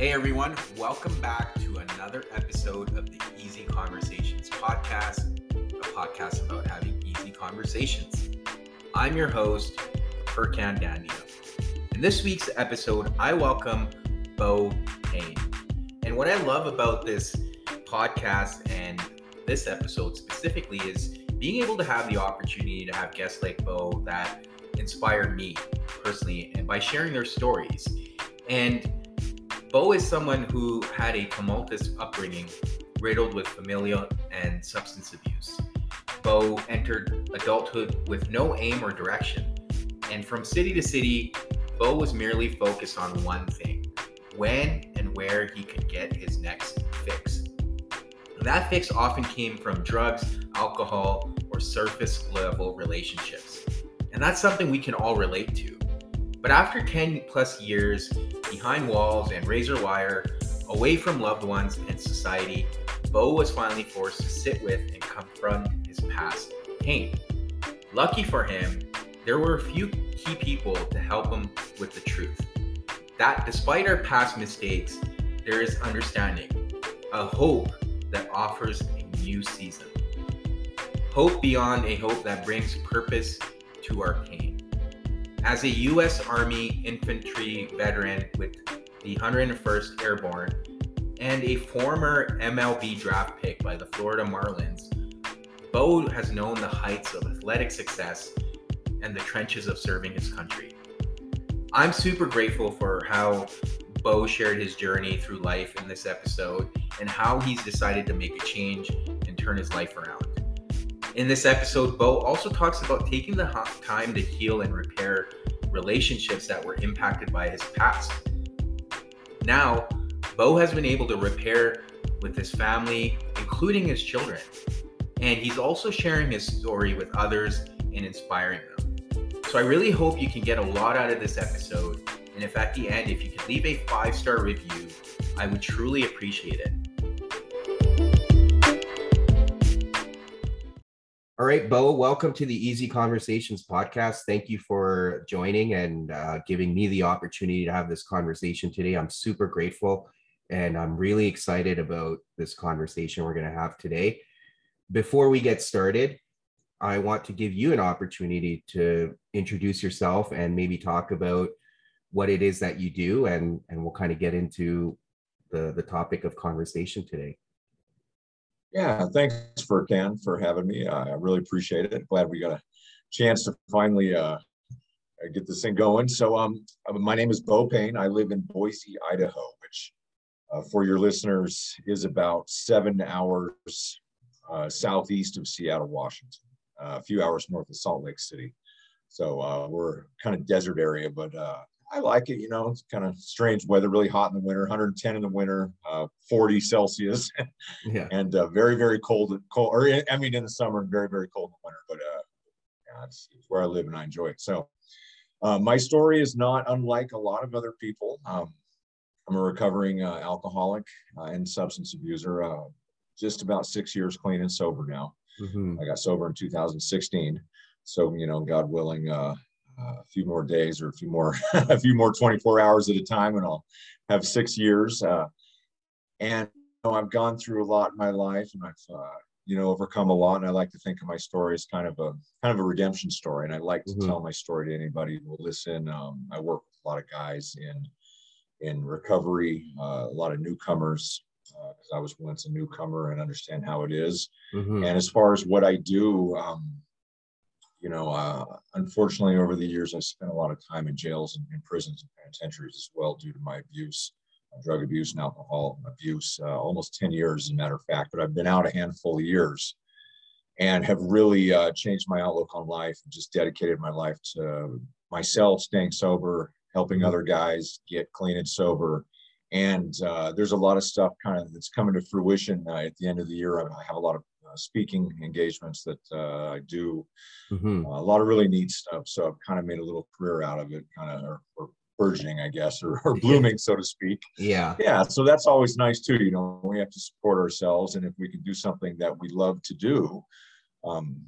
Hey everyone, welcome back to another episode of the Easy Conversations podcast, a podcast about having easy conversations. I'm your host, Furkan Dandia. In this week's episode, I welcome Bo Payne. And what I love about this podcast and this episode specifically is being able to have the opportunity to have guests like Bo that inspire me personally and by sharing their stories. And Bo is someone who had a tumultuous upbringing riddled with familial and substance abuse. Bo entered adulthood with no aim or direction. And from city to city, Bo was merely focused on one thing when and where he could get his next fix. that fix often came from drugs, alcohol, or surface level relationships. And that's something we can all relate to. But after 10 plus years behind walls and razor wire, away from loved ones and society, Bo was finally forced to sit with and confront his past pain. Lucky for him, there were a few key people to help him with the truth. That despite our past mistakes, there is understanding, a hope that offers a new season. Hope beyond a hope that brings purpose to our pain. As a U.S. Army infantry veteran with the 101st Airborne and a former MLB draft pick by the Florida Marlins, Bo has known the heights of athletic success and the trenches of serving his country. I'm super grateful for how Bo shared his journey through life in this episode and how he's decided to make a change and turn his life around. In this episode, Bo also talks about taking the time to heal and repair relationships that were impacted by his past. Now, Bo has been able to repair with his family, including his children. And he's also sharing his story with others and inspiring them. So I really hope you can get a lot out of this episode. And if at the end, if you could leave a five star review, I would truly appreciate it. All right, Bo, welcome to the Easy Conversations podcast. Thank you for joining and uh, giving me the opportunity to have this conversation today. I'm super grateful and I'm really excited about this conversation we're going to have today. Before we get started, I want to give you an opportunity to introduce yourself and maybe talk about what it is that you do, and, and we'll kind of get into the, the topic of conversation today. Yeah, thanks Furkan for having me. Uh, I really appreciate it. Glad we got a chance to finally uh, get this thing going. So, um, uh, my name is Bo Payne. I live in Boise, Idaho, which, uh, for your listeners, is about seven hours uh, southeast of Seattle, Washington, uh, a few hours north of Salt Lake City. So we're kind of desert area, but I like it. You know, it's kind of strange weather, really hot in the winter, 110 in the winter, uh, 40 Celsius, yeah. and uh, very, very cold. Cold, or I mean, in the summer, very, very cold in the winter. But uh, yeah, it's, it's, where I live and I enjoy it. So, uh, my story is not unlike a lot of other people. Um, I'm a recovering uh, alcoholic uh, and substance abuser. just about six years clean and sober now. Mm-hmm. I got sober in 2016. So, you know, God willing, a few more days or a few more a few more 24 hours at a time and i'll have six years uh, and you know, i've gone through a lot in my life and i've uh, you know overcome a lot and i like to think of my story as kind of a kind of a redemption story and i like to mm-hmm. tell my story to anybody who will listen um, i work with a lot of guys in in recovery uh, a lot of newcomers because uh, i was once a newcomer and understand how it is. Mm-hmm. and as far as what i do um, you know, uh, unfortunately, over the years, I spent a lot of time in jails and in prisons and penitentiaries as well due to my abuse, uh, drug abuse and alcohol abuse, uh, almost 10 years, as a matter of fact. But I've been out a handful of years and have really uh, changed my outlook on life and just dedicated my life to myself, staying sober, helping other guys get clean and sober. And uh, there's a lot of stuff kind of that's coming to fruition uh, at the end of the year. I have a lot of speaking engagements that uh, I do. Mm-hmm. Uh, a lot of really neat stuff. So I've kind of made a little career out of it, kind of or, or burgeoning, I guess, or, or blooming, so to speak. Yeah. Yeah. So that's always nice too. You know, we have to support ourselves, and if we can do something that we love to do, um,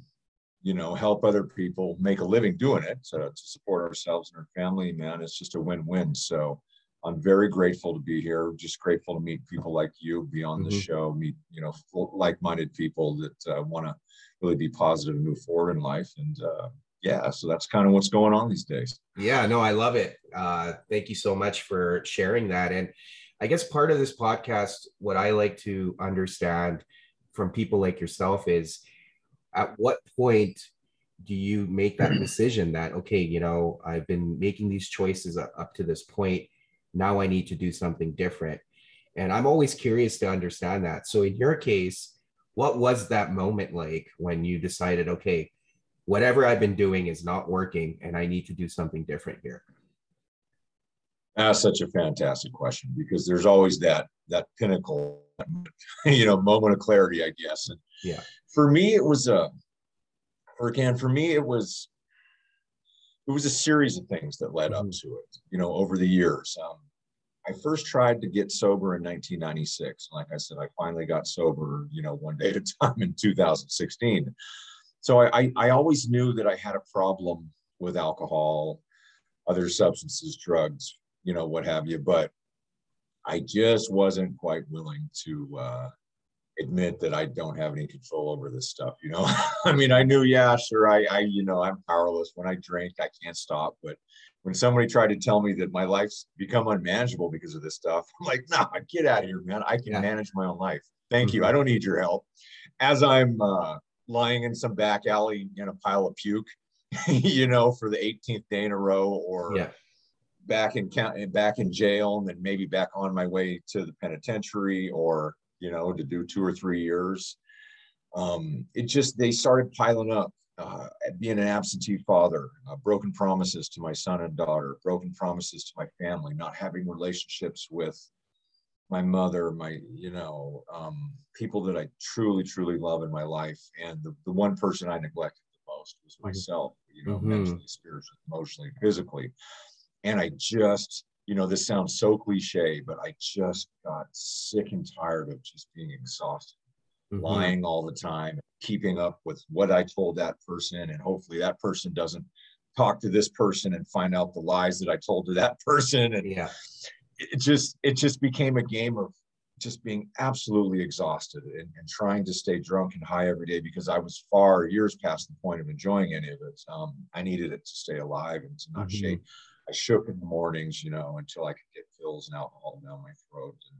you know, help other people make a living doing it, so to support ourselves and our family, man, it's just a win-win. So I'm very grateful to be here. Just grateful to meet people like you, be on the mm-hmm. show, meet you know like-minded people that uh, want to really be positive and move forward in life. And uh, yeah, so that's kind of what's going on these days. Yeah, no, I love it. Uh, thank you so much for sharing that. And I guess part of this podcast, what I like to understand from people like yourself is at what point do you make that decision that okay you know i've been making these choices up to this point now i need to do something different. And i'm always curious to understand that. So in your case what was that moment like when you decided okay whatever i've been doing is not working and i need to do something different here? That's such a fantastic question because there's always that that pinnacle you know moment of clarity i guess. And yeah. for me it was a for again for me it was it was a series of things that led up mm-hmm. to it you know over the years. Um, i first tried to get sober in 1996 like i said i finally got sober you know one day at a time in 2016 so I, I, I always knew that i had a problem with alcohol other substances drugs you know what have you but i just wasn't quite willing to uh, admit that I don't have any control over this stuff. You know, I mean, I knew, yeah, sure, I, I, you know, I'm powerless when I drink, I can't stop. But when somebody tried to tell me that my life's become unmanageable because of this stuff, I'm like, nah, get out of here, man. I can yeah. manage my own life. Thank mm-hmm. you. I don't need your help. As I'm uh, lying in some back alley in a pile of puke, you know, for the 18th day in a row, or yeah. back in count, back in jail, and then maybe back on my way to the penitentiary, or you know, to do two or three years. Um, it just, they started piling up. Uh, being an absentee father, uh, broken promises to my son and daughter, broken promises to my family, not having relationships with my mother, my, you know, um, people that I truly, truly love in my life. And the, the one person I neglected the most was myself, you know, mm-hmm. mentally, spiritually, emotionally, physically. And I just, you know, this sounds so cliche, but I just got sick and tired of just being exhausted, mm-hmm. lying all the time, keeping up with what I told that person. And hopefully that person doesn't talk to this person and find out the lies that I told to that person. And yeah, it just, it just became a game of just being absolutely exhausted and, and, trying to stay drunk and high every day because I was far years past the point of enjoying any of it. Um, I needed it to stay alive and to not mm-hmm. shake I shook in the mornings, you know, until I could get pills and alcohol down my throat. And,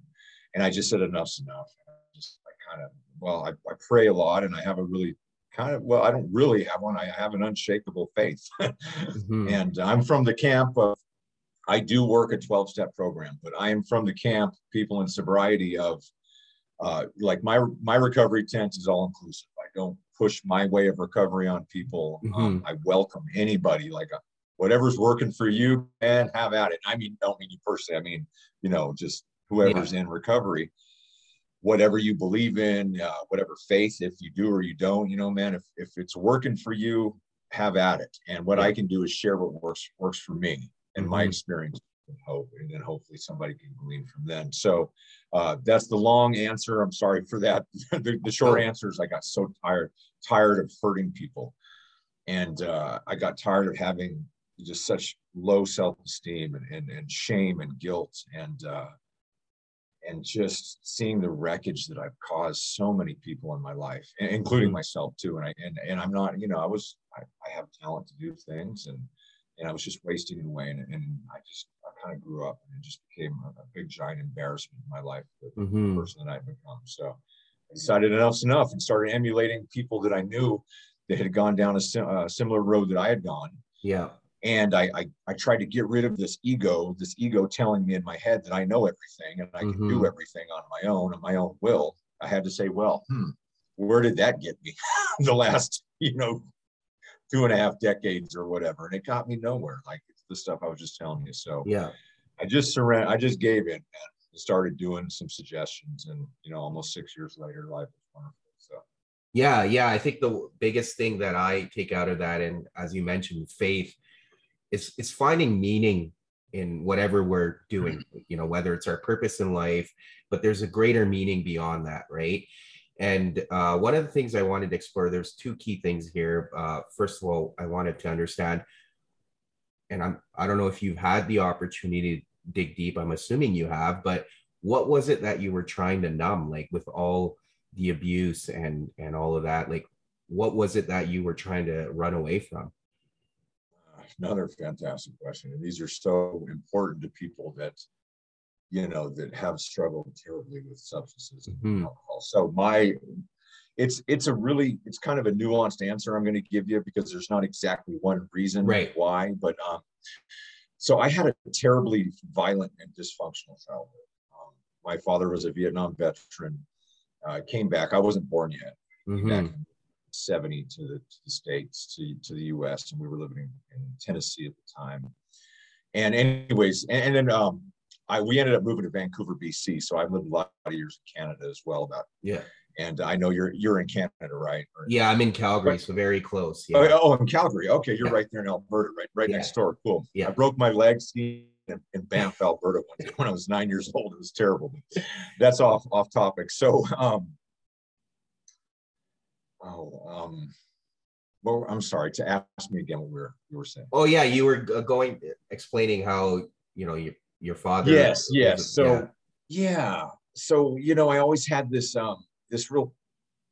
and I just said, enough's enough. I just, I kind of, well, I, I pray a lot and I have a really kind of, well, I don't really have one. I have an unshakable faith. mm-hmm. And I'm from the camp of, I do work a 12 step program, but I am from the camp, people in sobriety of, uh, like my my recovery tent is all inclusive. I don't push my way of recovery on people. Mm-hmm. Um, I welcome anybody. Like a, whatever's working for you, man, have at it. I mean, don't mean you personally. I mean, you know, just whoever's yeah. in recovery, whatever you believe in, uh, whatever faith, if you do or you don't, you know, man, if if it's working for you, have at it. And what yeah. I can do is share what works works for me and mm-hmm. my experience and hope, and then hopefully somebody can glean from then. So uh, that's the long answer. I'm sorry for that. the, the, short answer is I got so tired, tired of hurting people, and uh, I got tired of having just such low self-esteem and, and, and shame and guilt and uh, and just seeing the wreckage that I've caused so many people in my life, including mm-hmm. myself too. And I and, and I'm not, you know, I was I, I have talent to do things and and I was just wasting it away. And, and I just I kind of grew up and it just became a, a big giant embarrassment in my life, the, mm-hmm. person that I've become. So I decided enough's enough and started emulating people that I knew that had gone down a, sim- a similar road that I had gone. Yeah and I, I i tried to get rid of this ego this ego telling me in my head that i know everything and i can mm-hmm. do everything on my own and my own will. I had to say well hmm, where did that get me the last you know two and a half decades or whatever? And it got me nowhere like it's the stuff i was just telling you. So yeah. I just surrendered i just gave in and started doing some suggestions and you know almost six years later life is wonderful so. Yeah yeah i think the biggest thing that i take out of that and as you mentioned faith it's it's finding meaning in whatever we're doing you know whether it's our purpose in life but there's a greater meaning beyond that right and uh, one of the things i wanted to explore there's two key things here uh, first of all i wanted to understand and i'm i don't know if you've had the opportunity to dig deep. I'm assuming you have, but what was it that you were trying to numb, like with all the abuse and and all of that? Like, what was it that you were trying to run away from? Another fantastic question, and these are so important to people that you know that have struggled terribly with substances and mm-hmm. alcohol. So my it's it's a really it's kind of a nuanced answer I'm going to give you because there's not exactly one reason right. why, but um, so I had a terribly violent and dysfunctional childhood. Um, my father was a Vietnam veteran. Uh, came back. I wasn't born yet. Mm-hmm. Back in 70 to the, to the states to, to the U.S. and we were living in Tennessee at the time. And anyways, and, and then um, I we ended up moving to Vancouver, BC. So I've lived a lot of years in Canada as well. About yeah and I know you're you're in Canada, right? Or, yeah, I'm in Calgary, so very close. Yeah. Oh, oh, in Calgary. Okay, you're yeah. right there in Alberta, right, right yeah. next door. Cool. Yeah. I broke my leg skiing in, in Banff, Alberta, when I was nine years old. It was terrible. That's off off topic. So, um, oh, um, well, I'm sorry to ask me again what we were you were saying. Oh yeah, you were going explaining how you know your your father. Yes, yes. So yeah. yeah. So you know, I always had this um this real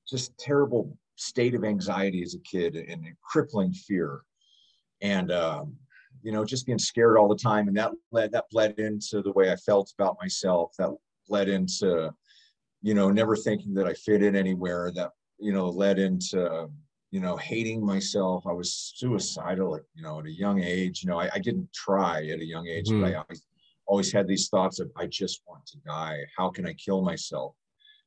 just terrible state of anxiety as a kid and crippling fear and um, you know just being scared all the time and that led that bled into the way i felt about myself that led into you know never thinking that i fit in anywhere that you know led into you know hating myself i was suicidal at you know at a young age you know i, I didn't try at a young age mm-hmm. but i always, always had these thoughts of i just want to die how can i kill myself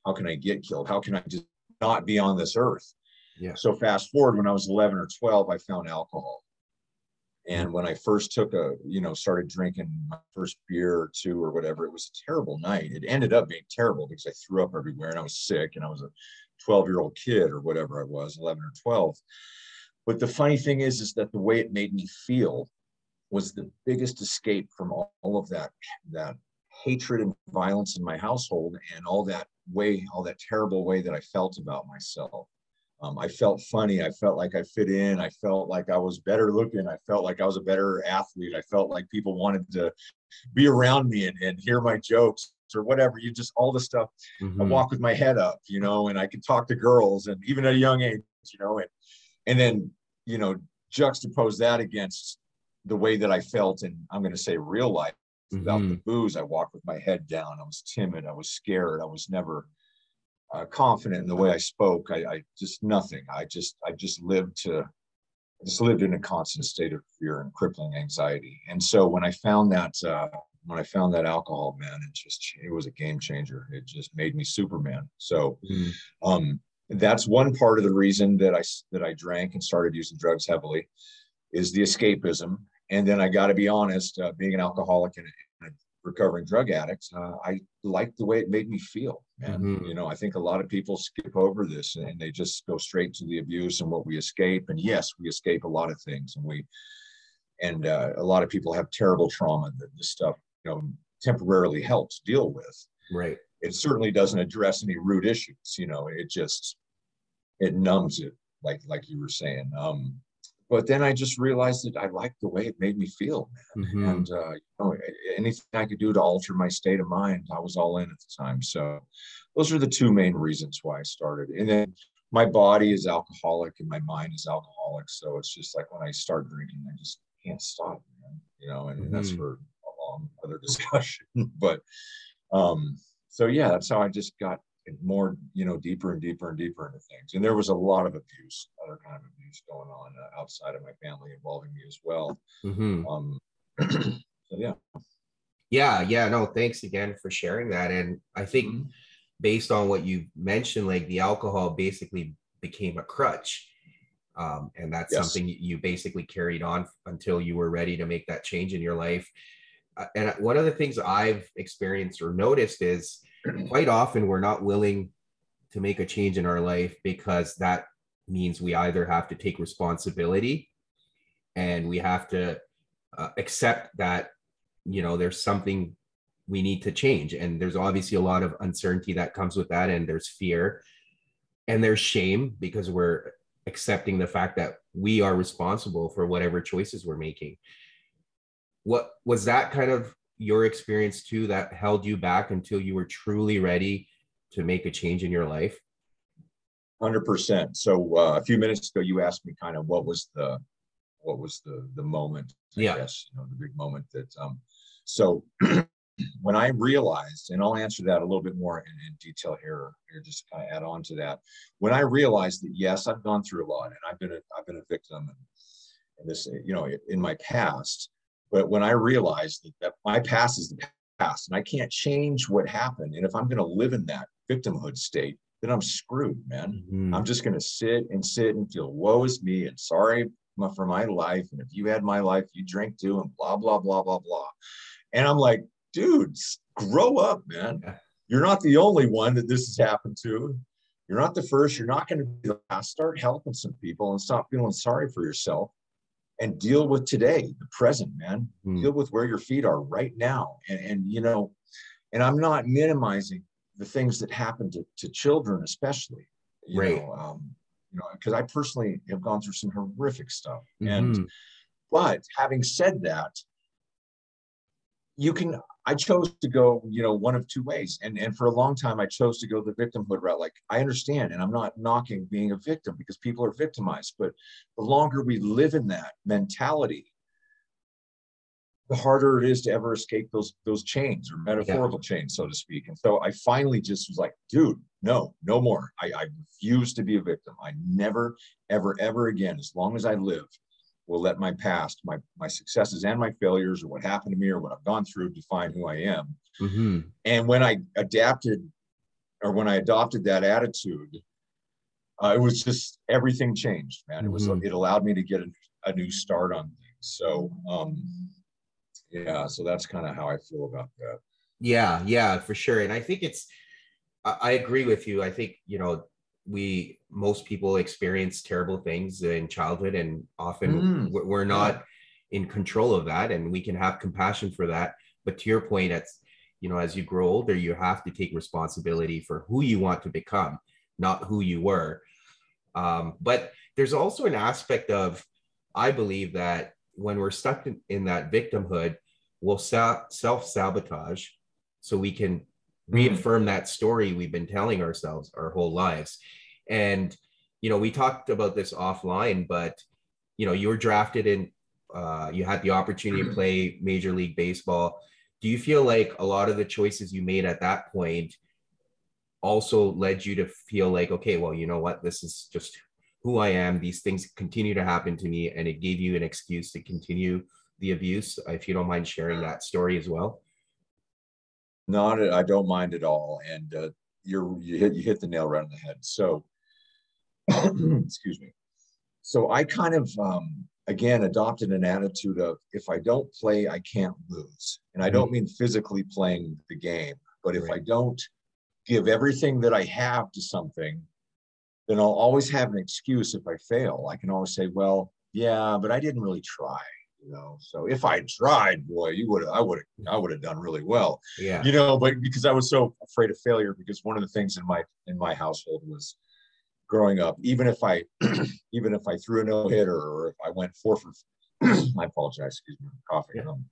how can I get killed? How can I just not be on this earth? Yeah. So fast forward when I was 11 or 12, I found alcohol. And when I first took a, you know, started drinking my first beer or two or whatever, it was a terrible night. It ended up being terrible because I threw up everywhere and I was sick and I was a 12 year old kid or whatever I was, 11 or 12. But the funny thing is, is that the way it made me feel was the biggest escape from all, all of that, that hatred and violence in my household and all that way, all that terrible way that I felt about myself. Um, I felt funny. I felt like I fit in. I felt like I was better looking. I felt like I was a better athlete. I felt like people wanted to be around me and, and hear my jokes or whatever. You just all the stuff. Mm-hmm. I walk with my head up, you know, and I can talk to girls and even at a young age, you know, and and then you know juxtapose that against the way that I felt and I'm going to say real life Without mm-hmm. the booze, I walked with my head down. I was timid. I was scared. I was never uh, confident in the way I spoke. I, I, just nothing. I just I just lived to I just lived in a constant state of fear and crippling anxiety. And so when I found that uh, when I found that alcohol, man, it just it was a game changer. It just made me Superman. So mm. um, that's one part of the reason that I that I drank and started using drugs heavily is the escapism. And then I got to be honest, uh, being an alcoholic and, recovering drug addicts, uh, I liked the way it made me feel. And mm-hmm. you know, I think a lot of people skip over this and they just go straight to the abuse and what we escape. And yes, we escape a lot of things, and we and uh, a lot of people have terrible trauma that this stuff you know temporarily helps deal with. Right. It certainly doesn't address any root issues. You know, it just it numbs it, like like you were saying. Um, but then I just realized that I liked the way it made me feel, mm-hmm. and uh, you know, anything I could do to alter my state of mind, I was all in at the time. So those are the two main reasons why I started. And then my body is alcoholic and my mind is alcoholic, so it's just like when I start drinking, I just can't stop, man. You know, and, mm-hmm. that's for long other discussion. but um, so yeah, that's how I just got more, you know, deeper and deeper and deeper into things. And there was a lot of abuse, other kind of abuse going on uh, outside of my family involving me as well. Mm-hmm. Um, so yeah. Yeah, yeah, no, thanks again for sharing that. And I think mm-hmm. based on what you mentioned, like the alcohol basically became a crutch. Um, and that's yes. something you basically carried on until you were ready to make that change in your life. And one of the things I've experienced or noticed is quite often we're not willing to make a change in our life because that means we either have to take responsibility and we have to uh, accept that you know there's something we need to change. And there's obviously a lot of uncertainty that comes with that and there's fear and there's shame because we're accepting the fact that we are responsible for whatever choices we're making what was that kind of your experience too that held you back until you were truly ready to make a change in your life? 100%. So uh, a few minutes ago, you asked me kind of what was the what was the the moment? I yeah. guess you know the big moment that. Um, so when I realized, and I'll answer that a little bit more in, in detail here, here, just kind of add on to that. When I realized that yes, I've gone through a lot, and I've been a, I've been a victim, and, and this, you know, in my past. But when I realized that, that my past is the past, and I can't change what happened, and if I'm going to live in that victimhood state, then I'm screwed, man. Mm-hmm. I'm just going to sit and sit and feel woe is me and sorry for my life. And if you had my life, you drink too, and blah blah blah blah blah. And I'm like, dudes, grow up, man. You're not the only one that this has happened to. You're not the first. You're not going to be the last. Start helping some people and stop feeling sorry for yourself and deal with today, the present, man. Mm. Deal with where your feet are right now. And, and, you know, and I'm not minimizing the things that happen to, to children, especially. You right. Know, um, you know, because I personally have gone through some horrific stuff. Mm-hmm. And, but having said that, you can I chose to go, you know, one of two ways. And and for a long time I chose to go the victimhood route. Like I understand, and I'm not knocking being a victim because people are victimized, but the longer we live in that mentality, the harder it is to ever escape those those chains or metaphorical yeah. chains, so to speak. And so I finally just was like, dude, no, no more. I, I refuse to be a victim. I never, ever, ever again, as long as I live, will let my past, my my successes and my failures, or what happened to me, or what I've gone through, define who I am. Mm-hmm. And when I adapted, or when I adopted that attitude, uh, it was just everything changed, man. It was mm-hmm. it allowed me to get a, a new start on things. So, um, yeah, so that's kind of how I feel about that. Yeah, yeah, for sure. And I think it's, I, I agree with you. I think you know we most people experience terrible things in childhood and often mm. we're not in control of that and we can have compassion for that. But to your point it's you know as you grow older you have to take responsibility for who you want to become not who you were. Um, but there's also an aspect of i believe that when we're stuck in, in that victimhood we'll sa- self-sabotage so we can Mm-hmm. reaffirm that story we've been telling ourselves our whole lives. And, you know, we talked about this offline, but, you know, you were drafted in, uh, you had the opportunity to mm-hmm. play Major League Baseball. Do you feel like a lot of the choices you made at that point also led you to feel like, okay, well, you know what, this is just who I am. These things continue to happen to me, and it gave you an excuse to continue the abuse. If you don't mind sharing that story as well. Not, I don't mind at all. And uh, you're you hit you hit the nail right on the head. So, excuse me. So I kind of um, again adopted an attitude of if I don't play, I can't lose, and I don't mm-hmm. mean physically playing the game, but if right. I don't give everything that I have to something, then I'll always have an excuse if I fail. I can always say, well, yeah, but I didn't really try you know? So if i tried boy you would have i would have i would have done really well. Yeah. You know but because i was so afraid of failure because one of the things in my in my household was growing up even if i even if i threw a no-hitter or if i went four for i apologize excuse me coughing yeah. um,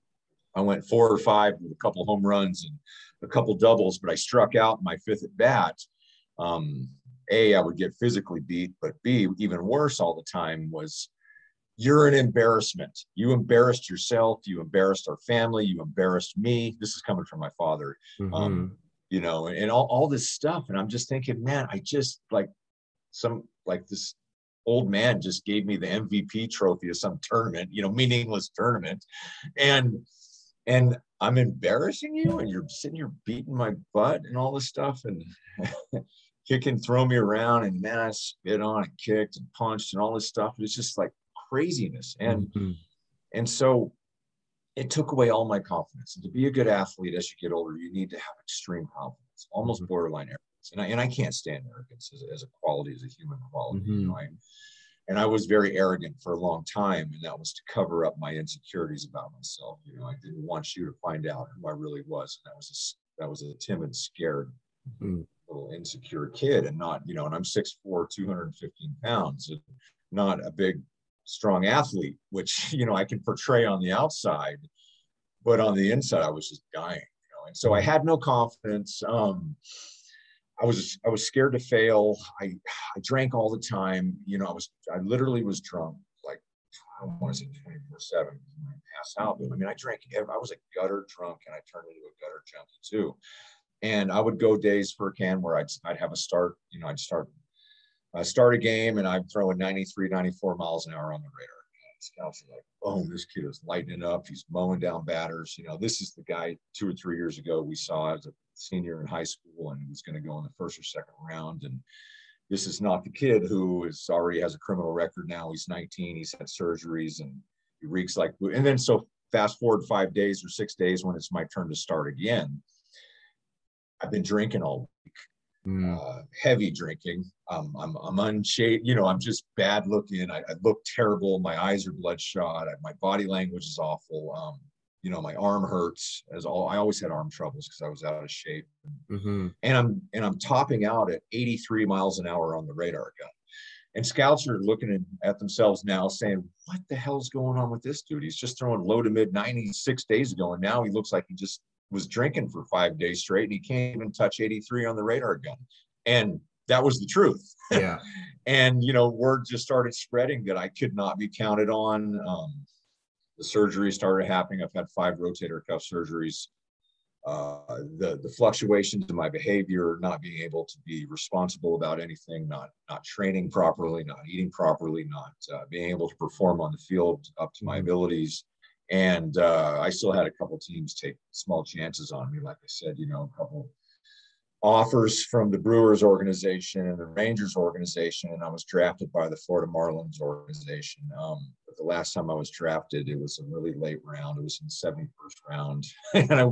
i went four or five with a couple home runs and a couple doubles but i struck out my fifth at bat. Um, a i would get physically beat but b even worse all the time was you're an embarrassment. You embarrassed yourself. You embarrassed our family. You embarrassed me. This is coming from my father. Mm-hmm. Um, you know, and, and all, all this stuff. And I'm just thinking, man, I just like some like this old man just gave me the MVP trophy of some tournament, you know, meaningless tournament. And and I'm embarrassing you and you're sitting here beating my butt and all this stuff and kicking, throw me around and man, I spit on and kicked and punched and all this stuff. It's just like, craziness. And mm-hmm. and so it took away all my confidence. And to be a good athlete as you get older, you need to have extreme confidence, almost mm-hmm. borderline arrogance. And I, and I can't stand arrogance as, as a quality, as a human quality. Mm-hmm. You know, I, and I was very arrogant for a long time, and that was to cover up my insecurities about myself. You know, I didn't want you to find out who I really was. And that was a, that was a timid, scared, mm-hmm. little insecure kid, and not you know. And I'm 6'4", 215 pounds, and not a big strong athlete, which you know I can portray on the outside. but on the inside, I was just dying. You know, and so I had no confidence. Um, I was I was scared to fail. I I drank all the time. You know, I was I literally was drunk like I don't want to say 24 seven. I passed out, but I mean I drank. I was a gutter drunk, and I turned into a gutter junkie too. And I would go days for a can where I'd I'd have a start. You know, I'd start I start a game and I'm throwing 93, 94 miles an hour on the radar. Scouts are like, boom, this kid is lighting up. He's mowing down batters. You know, this is the guy two or three years ago we saw as a senior in high school and was going to go in the first or second round. And this is not the kid who is already has a criminal record now. He's 19. He's had surgeries and he reeks like. And then so fast forward five days or six days when it's my turn to start again. I've been drinking all week mm. uh, heavy drinking. Um, I'm I'm unshaved. You know, I'm just bad looking. I, I look terrible. My eyes are bloodshot. I, my body language is awful. Um, you know, my arm hurts. As all, I always had arm troubles because I was out of shape. Mm-hmm. And I'm and I'm topping out at 83 miles an hour on the radar gun. And scouts are looking at themselves now saying, what the hell's going on with this dude? He's just throwing low to mid 96 days ago. And now he looks like he just was drinking for five days straight and he can't even touch 83 on the radar gun. And that was the truth. Yeah. and, you know, word just started spreading that I could not be counted on. Um, the surgery started happening. I've had five rotator cuff surgeries. Uh, the the fluctuations in my behavior, not being able to be responsible about anything, not not training properly, not eating properly, not uh, being able to perform on the field up to my abilities, and uh, I still had a couple teams take small chances on me. Like I said, you know, a couple offers from the Brewers organization and the Rangers organization, and I was drafted by the Florida Marlins organization. Um, but the last time I was drafted, it was a really late round. It was in the 71st round, and I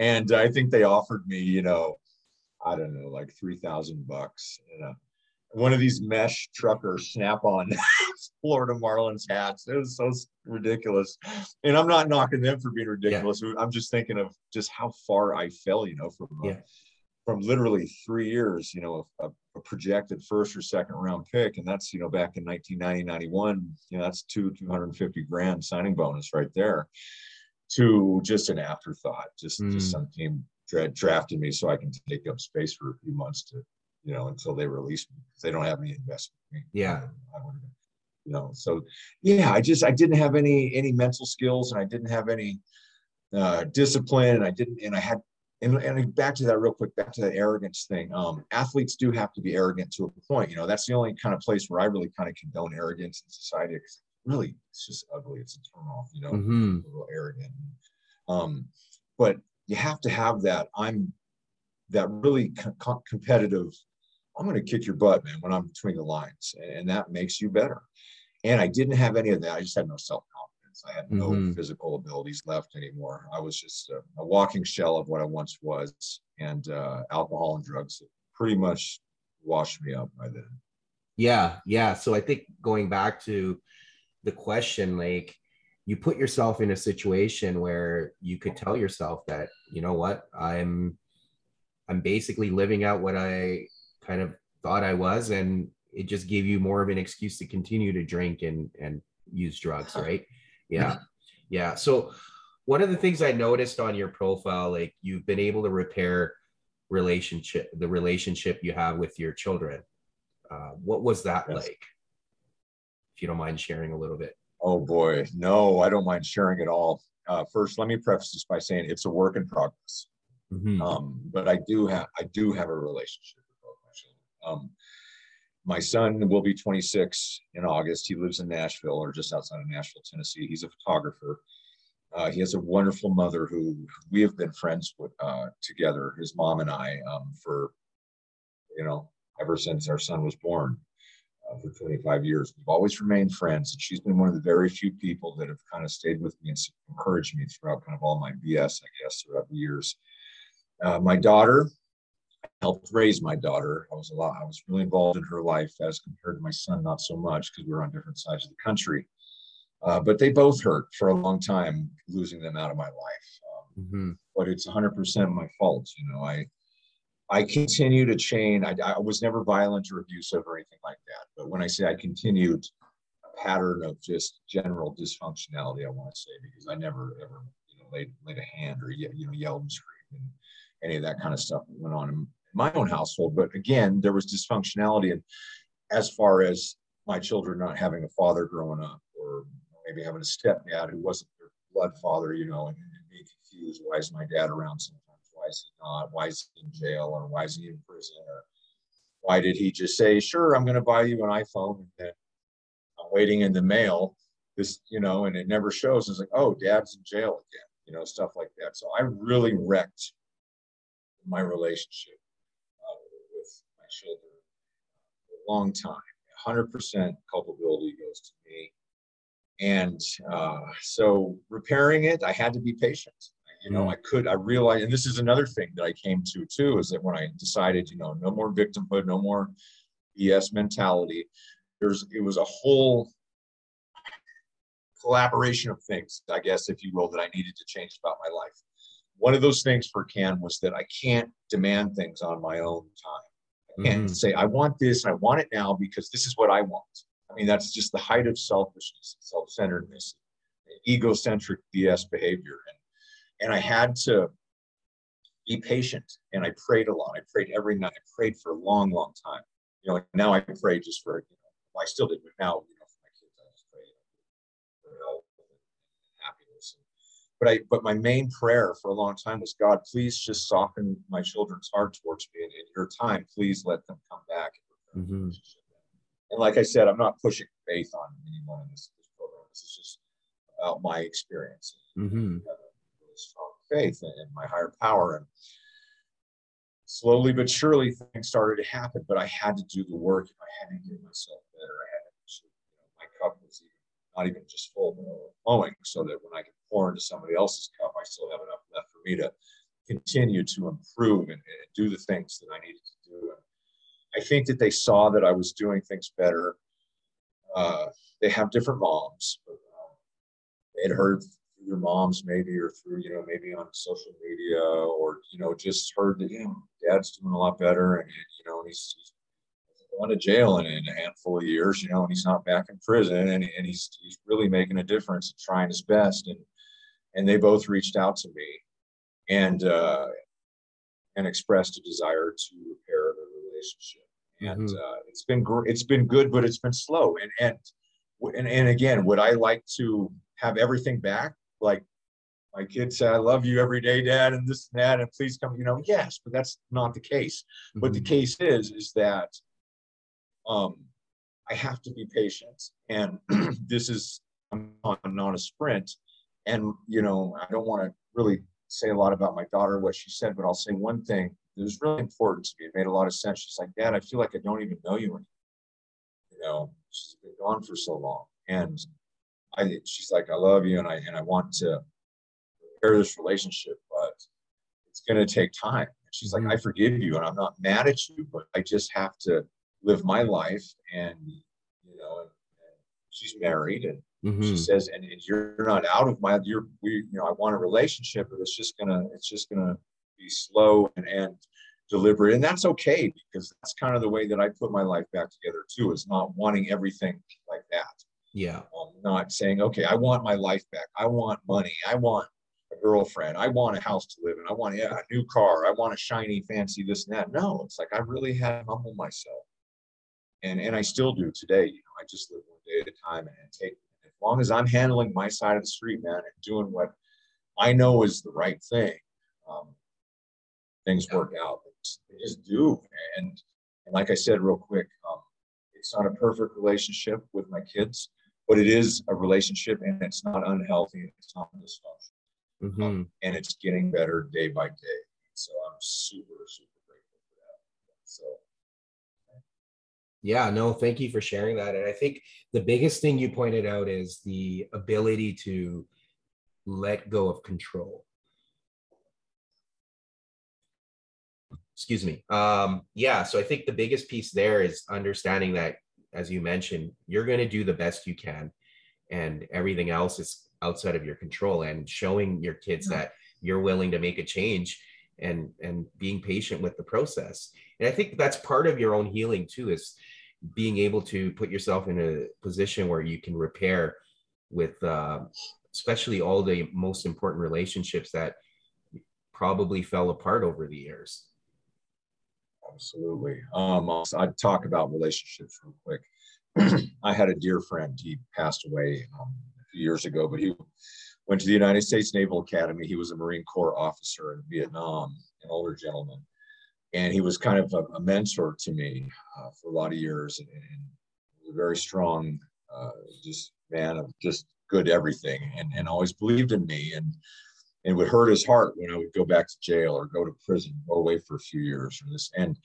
and I think they offered me, you know, I don't know, like three thousand bucks. You know, one of these mesh trucker snap-on Florida Marlins hats. It was so ridiculous, and I'm not knocking them for being ridiculous. Yeah. I'm just thinking of just how far I fell, you know, from uh, yeah. from literally three years, you know, a, a, projected first or second round pick, and that's you know back in 1990, 91. You know, that's two 250 grand signing bonus right there. To just an afterthought, just, mm. just some team dra- drafted me so I can take up space for a few months to you know, until they release me because they don't have any investment. Yeah. You know, so yeah, I just I didn't have any any mental skills and I didn't have any uh, discipline and I didn't and I had and, and back to that real quick, back to that arrogance thing. Um, athletes do have to be arrogant to a point. You know, that's the only kind of place where I really kind of condone arrogance in society because really it's just ugly. It's a turn off, you know, mm-hmm. a little arrogant. Um, but you have to have that. I'm that really co- competitive I'm going to kick your butt, man, when I'm between the lines. And that makes you better. And I didn't have any of that. I just had no self confidence. I had no mm-hmm. physical abilities left anymore. I was just a, a, walking shell of what I once was. And uh, alcohol and drugs pretty much washed me up by then. Yeah. Yeah. So I think going back to the question, like, you put yourself in a situation where you could tell yourself that, you know what, I'm I'm basically living out what I kind of thought I was, and it just gave you more of an excuse to continue to drink and and use drugs, right? Yeah, yeah. So one of the things I noticed on your profile, like you've been able to repair relationship, the relationship you have with your children. Uh, what was that yes. like? If you don't mind sharing a little bit. Oh boy, no, I don't mind sharing at all. Uh, first, let me preface this by saying it's a work in progress. Mm-hmm. Um, but I do have I do have a relationship um, my son will be 26 in August. He lives in Nashville or just outside of Nashville, Tennessee. He's a photographer. Uh, he has a wonderful mother who we have been friends with uh, together, his mom and I, um, for, you know, ever since our son was born uh, for 25 years. We've always remained friends. And she's been one of the very few people that have kind of stayed with me and encouraged me throughout kind of all my BS, I guess, throughout the years. Uh, my daughter, helped raise my daughter. I was a lot, I was really involved in her life as compared to my son, not so much because we were on different sides of the country. Uh, but they both hurt for a long time, losing them out of my life. Um, mm-hmm. But it's 100% my fault. You know, I I continue to chain. I, I was never violent or abusive or anything like that. But when I say I continued a pattern of just general dysfunctionality, I want to say because I never ever you know, laid, laid a hand or you know yelled and screamed and any of that kind of stuff that went on in my own household. But again, there was dysfunctionality, and as far as my children not having a father growing up, or maybe having a stepdad who wasn't their blood father, you know, and, and being confused. Why is my dad around sometimes? Why is he not? Why is he in jail? Or why is he in prison? Or why did he just say, "Sure, I'm going to buy you an iPhone," and then I'm waiting in the mail this, you know, and it never shows. It's like, oh, dad's in jail again, you know, stuff like that. So I really wrecked my relationship uh, with my children for a long time. 100% culpability goes to me. And uh, so repairing it, I had to be patient. You know, I could, I realized, and this is another thing that I came to too, is that when I decided, you know, no more victimhood, no more BS mentality, there's, it was a whole collaboration of things, I guess, if you will, that I needed to change about my life. One of those things Furkan was that I can't demand things on my own time. I can't mm-hmm. say, I want this, and I want it now because this is what I want. I mean, that's just the height of selfishness, self centeredness, egocentric BS behavior. And, and I had to be patient and I prayed a lot. I prayed every night. I prayed for a long, long time. You know, now I pray just for, you know, I still did, but now, you know, but I but my main prayer for a long time was God, please just soften my children's heart towards me, and in your time, please let them come back. Mm-hmm. And like I said, I'm not pushing faith on anyone in this, this program. This is just about my experience. Mm-hmm. Really strong faith in my higher power, and slowly but surely things started to happen. But I had to do the work. I had to get myself better. I had to, you know, my cup was even, not even just full, but overflowing, so that when I could pour into somebody else's cup, I still have enough left for me to continue to improve and, and do the things that I needed to do. And I think that they saw that I was doing things better. Uh, they have different moms, but um, they had heard through their moms maybe, or through you know maybe on social media, or you know just heard that you know dad's doing a lot better, and you know he's, he's going to jail in, in, a handful of years, you know, and he's not back in prison, and, and he's he's really making a difference and trying his best, and and they both reached out to me and uh, and expressed a desire to repair the relationship. And mm-hmm. uh, it's been gr- it's been good, but it's been slow. And and and and again, would I like to have everything back? Like my kids say, "I love you every day, Dad," and this and that, and please come. You know, yes, but that's not the case. Mm-hmm. But the mm-hmm. case is is that um, I have to be patient, and this is I'm not a sprint and you know i don't want to really say a lot about my daughter what she said but i'll say one thing. That was really important to me. It made a lot of sense. She's like dad i feel like i don't even know you anymore. You know she's been gone for so long. And i she's like i love you and i and i want to repair this relationship but it's going to take time. And she's like mm-hmm. i forgive you and i'm not mad at you but i just have to live my life and you know and, and she's married and Mm-hmm. She says, and, and, you're not out of my, you're, we, you know, I want a relationship, but it's just gonna, it's just gonna be slow and, and deliberate. And that's okay because that's kind of the way that I put my life back together too, is not wanting everything like that. Yeah. Um, not saying, okay, I want my life back. I want money. I want a girlfriend. I want a house to live in. I want yeah, a new car. I want a shiny, fancy this and that. No, it's like I really had to humble myself. And and I still do today. You know, I just live one day at a time and take long as I'm handling my side of the street, man, and doing what I know is the right thing, um, things work out. They just do. And, and like I said, real quick, um, it's not a perfect relationship with my kids, but it is a relationship and it's not unhealthy. It's not dysfunctional. Mm-hmm. Um, and it's getting better day by day. So I'm super, super grateful for that. So yeah, no, thank you for sharing that. And I think the biggest thing you pointed out is the ability to let go of control. Excuse me. Um, yeah, so I think the biggest piece there is understanding that, as you mentioned, you're going to do the best you can, and everything else is outside of your control. And showing your kids that you're willing to make a change and and being patient with the process and i think that's part of your own healing too is being able to put yourself in a position where you can repair with uh, especially all the most important relationships that probably fell apart over the years. Absolutely. Um, I'd talk about relationships real quick. I had a dear friend. He passed away um, a few years ago, but he went to the United States Naval Academy. He was a Marine Corps officer in Vietnam, an older gentleman. And he was kind of a, a mentor to me uh, for a lot of years and, and a very strong, uh, just man of just good everything and, and always believed in me. And and would hurt his heart when I would go back to jail or go to prison, go away for a few years or this. And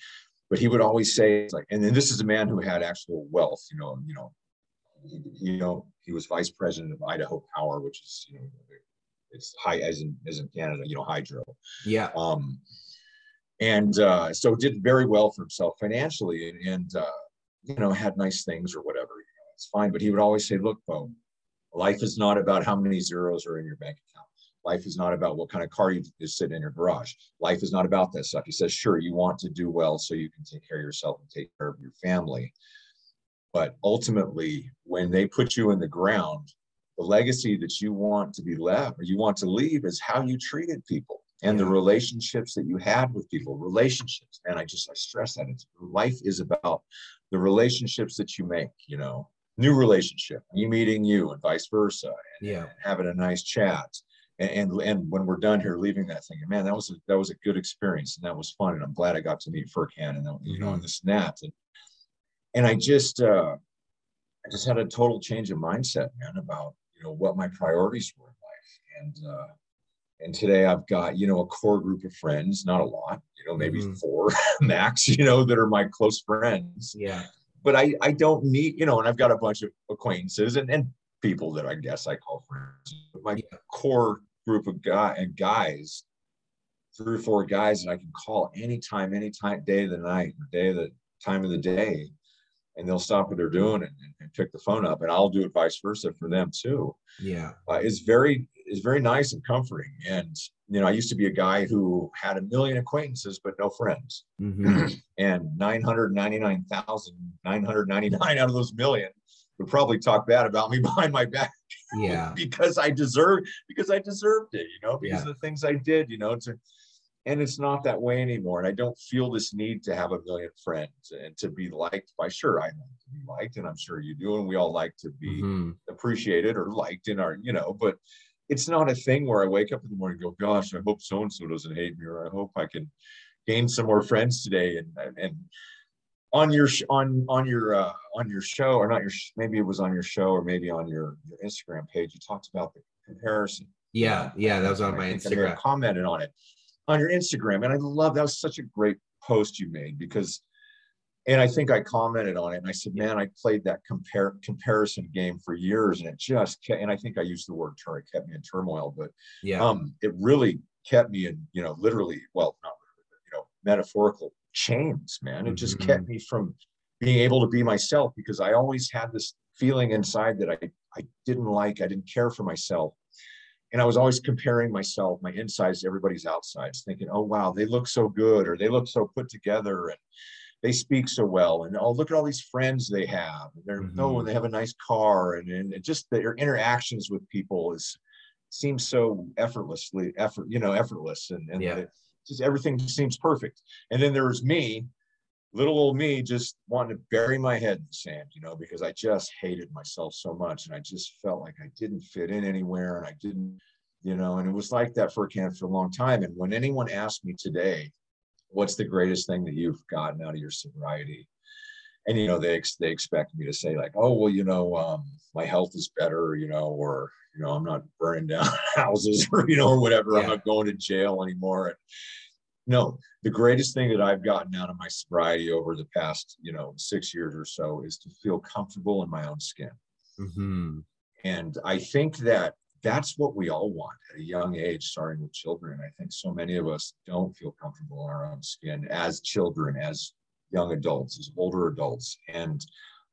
but he would always say like, and then this is a man who had actual wealth, you know, you know, you know, he was vice president of Idaho Power, which is you know, it's high as in as in Canada, you know, hydro. Yeah. Um, and uh, so did very well for himself financially, and, and uh, you know, had nice things or whatever. You know, it's fine. But he would always say, "Look, Beau, life is not about how many zeros are in your bank account." Life is not about what kind of car you is sitting in your garage. Life is not about that stuff. He says, sure, you want to do well so you can take care of yourself and take care of your family. But ultimately, when they put you in the ground, the legacy that you want to be left or you want to leave is how you treated people and the relationships that you had with people. Relationships, and I just I stress that it's life is about the relationships that you make. You know, new relationship, me meeting you, and vice versa, and, yeah, and having a nice chat and, and, and when we're done here, leaving that thing, man, that was a, that was a good experience and that was fun. And I'm glad I got to meet Furkan and you know, and mm-hmm. this and that. And, and I just, uh, I just had a total change of mindset, man, about, you know, what my priorities were in life. And, uh, and today I've got, you know, a core group of friends, not a lot, you know, maybe mm-hmm. four max, you know, that are my close friends. Yeah. But I, I don't need, you know, and I've got a bunch of acquaintances and, and people that I guess I call friends. But my yeah. core group of guy and guys, three or four guys that I can call anytime, anytime, day of the night, day of the time of the day, and they'll stop what they're doing and, and pick the phone up, and I'll do it vice versa for them too. Yeah, uh, it's very it's very nice and comforting. And you know, I used to be a guy who had a million acquaintances but no friends, mm-hmm. and nine hundred ninety nine thousand nine hundred ninety nine out of those million would probably talk bad about me behind my back. Yeah. because I deserve because I deserved it, you know, because yeah. of the things I did, you know, to and it's not that way anymore. And I don't feel this need to have a million friends and to be liked by sure I like to be liked, and I'm sure you do, and we all like to be mm-hmm. appreciated or liked in our, you know, but it's not a thing where I wake up in the morning and go, gosh, I hope so and so doesn't hate me, or I hope I can gain some more friends today. And and on your on on your uh, on your show or not your maybe it was on your show or maybe on your, your Instagram page you talked about the comparison. Yeah, yeah, that was on my Instagram. I commented on it on your Instagram, and I love that was such a great post you made because, and I think I commented on it, and I said, man, I played that compare comparison game for years, and it just kept, and I think I used the word turn, it kept me in turmoil, but yeah, um, it really kept me in, you know, literally, well, not you know, metaphorical chains, man. It just mm-hmm. kept me from being able to be myself because I always had this feeling inside that I, I didn't like, I didn't care for myself. And I was always comparing myself, my insides to everybody's outsides, thinking, oh, wow, they look so good or they look so put together and they speak so well. And oh, look at all these friends they have. And they're, mm-hmm. oh, and they have a nice car. And, and just their interactions with people is seems so effortlessly, effort, you know, effortless. And, and yeah just everything seems perfect. And then there's me, little old me, just wanting to bury my head in the sand, you know, because I just hated myself so much. And I just felt like I didn't fit in anywhere and I didn't, you know, and it was like that for a can for a long time. And when anyone asked me today, what's the greatest thing that you've gotten out of your sobriety? And, you know, they, they expect me to say like, oh, well, you know, um, my health is better, you know, or, you know, I'm not burning down houses or, you know, or whatever. Yeah. I'm not going to jail anymore. And no, the greatest thing that I've gotten out of my sobriety over the past, you know, six years or so is to feel comfortable in my own skin. Mm-hmm. And I think that that's what we all want at a young age, starting with children. I think so many of us don't feel comfortable in our own skin as children, as young adults, as older adults. And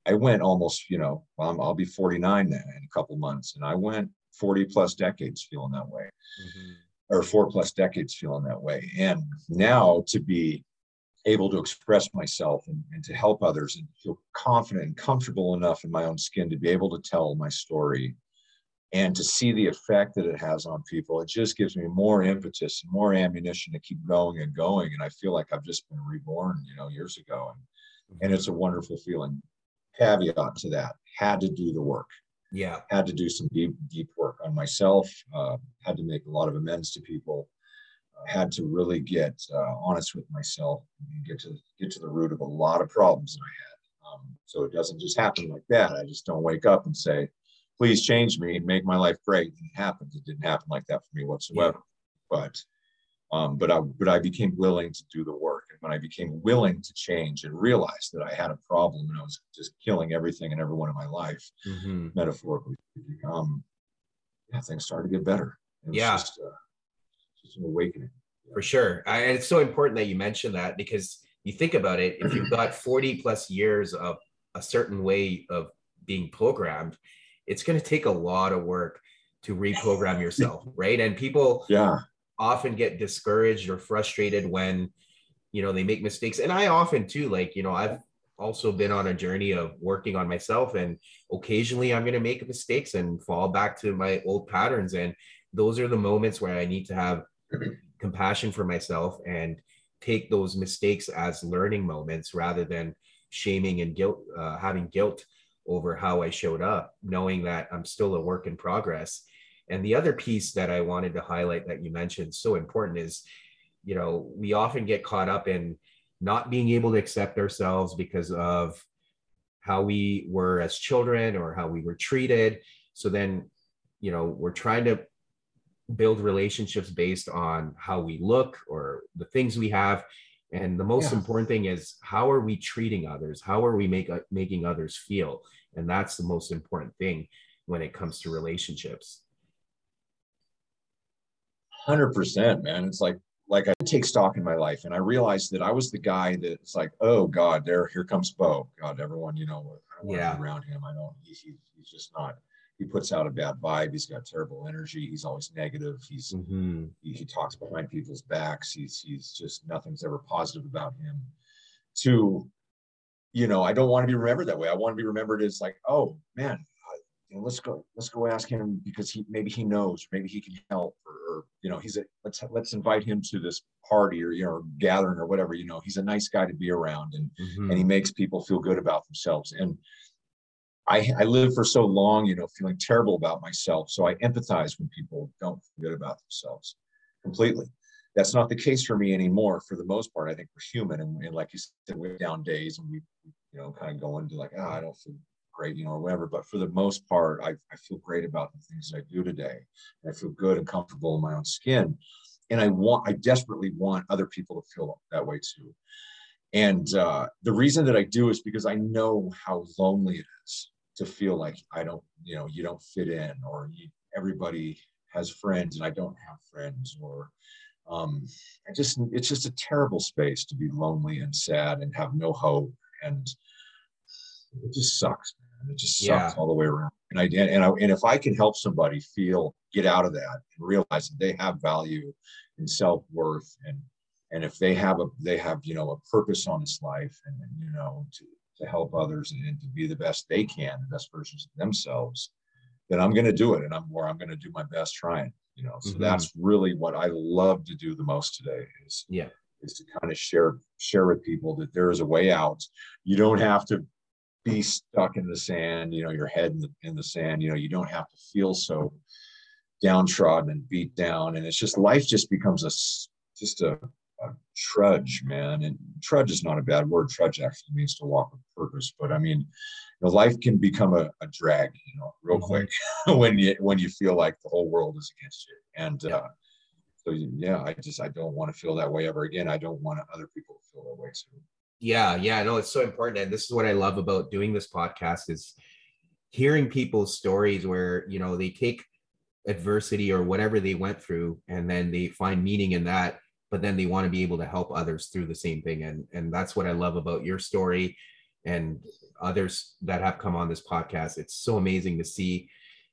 I went almost, you know, um, I'll be 49 then in a couple months, and I went 40 plus decades feeling that way, mm-hmm. Or four plus decades feeling that way. And now to be able to express myself and, and to help others and feel confident and comfortable enough in my own skin to be able to tell my story and to see the effect that it has on people it just gives me more impetus and more ammunition to keep going and going. And i feel like i've just been reborn you know years ago. And and it's a wonderful feeling. Caveat to that had to do the work yeah had to do some deep deep work on myself uh, had to make a lot of amends to people uh, had to really get uh, honest with myself and get to get to the root of a lot of problems that i had um, so it doesn't just happen like that i just don't wake up and say please change me and make my life great. And it happens. It didn't happen like that for me whatsoever. Yeah. But um, but I but I became willing to do the work. And when I became willing to change and realized that I had a problem and I was just killing everything and everyone in my life, mm-hmm. metaphorically, um, yeah, things started to get better. yeah. Just, uh, just an awakening. For sure. I, and it's so important that you mention that because you think about it, if you've got 40 plus years of a certain way of being programmed, it's going to take a lot of work to reprogram yourself, right? And people yeah often get discouraged or frustrated when you know they make mistakes. And I often too, like, you know, I've also been on a journey of working on myself and occasionally I'm going to make mistakes and fall back to my old patterns and those are the moments where I need to have compassion for myself and take those mistakes as learning moments rather than shaming and guilt uh, having guilt over how I showed up, knowing that I'm still a work in progress. And the other piece that I wanted to highlight that you mentioned so important is, you know, we often get caught up in not being able to accept ourselves because of how we were as children or how we were treated. So then, you know, we're trying to build relationships based on how we look or the things we have. And the most yeah. important thing is how are we treating others? How are we make, making others feel? And that's the most important thing when it comes to relationships. 100%, man. It's like, like I take stock in my life and I realized that I was the guy that's like, oh God, there, here comes Beau. God, everyone, you know, yeah. around him. I don't, he, he, he's just not, he puts out a bad vibe. He's got terrible energy. He's always negative. He's mm-hmm. he, he, talks behind people's backs. He's he's just nothing's ever positive about him. To, you know, I don't want to be remembered that way. I want to be remembered as like, oh man, let's go let's go ask him because he maybe he knows, maybe he can help, or, or you know, he's a let's let's invite him to this party or you know gathering or whatever. You know, he's a nice guy to be around, and mm-hmm. and he makes people feel good about themselves and I, I lived for so long, you know, feeling terrible about myself. So I empathize when people don't feel good about themselves completely. That's not the case for me anymore. For the most part, I think we're human, and, and like you said, we have down days, and we, you know, kind of go into like, oh, I don't feel great, you know, or whatever. But for the most part, I, I feel great about the things I do today. I feel good and comfortable in my own skin. And I want, I desperately want other people to feel that way too. And uh, the reason that I do is because I know how lonely it is to feel like I don't, you know, you don't fit in or you, everybody has friends and I don't have friends or um, I just, it's just a terrible space to be lonely and sad and have no hope. And it just sucks, man. It just sucks yeah. all the way around. And I, did, and I, and if I can help somebody feel, get out of that and realize that they have value and self-worth and, and if they have a, they have, you know, a purpose on this life and, you know, to, to help others and to be the best they can, the best versions of themselves, then I'm going to do it. And I'm where I'm going to do my best trying, you know, so mm-hmm. that's really what I love to do the most today is, yeah, is to kind of share, share with people that there is a way out. You don't have to be stuck in the sand, you know, your head in the, in the sand, you know, you don't have to feel so downtrodden and beat down. And it's just, life just becomes a, just a, a trudge, man. And trudge is not a bad word. Trudge actually means to walk with purpose. But I mean, you know, life can become a, a drag, you know, real mm-hmm. quick when you when you feel like the whole world is against you. And uh, so yeah, I just I don't want to feel that way ever again. I don't want other people to feel that way too. Yeah, yeah, no, it's so important. And this is what I love about doing this podcast is hearing people's stories where, you know, they take adversity or whatever they went through and then they find meaning in that but then they want to be able to help others through the same thing and and that's what i love about your story and others that have come on this podcast it's so amazing to see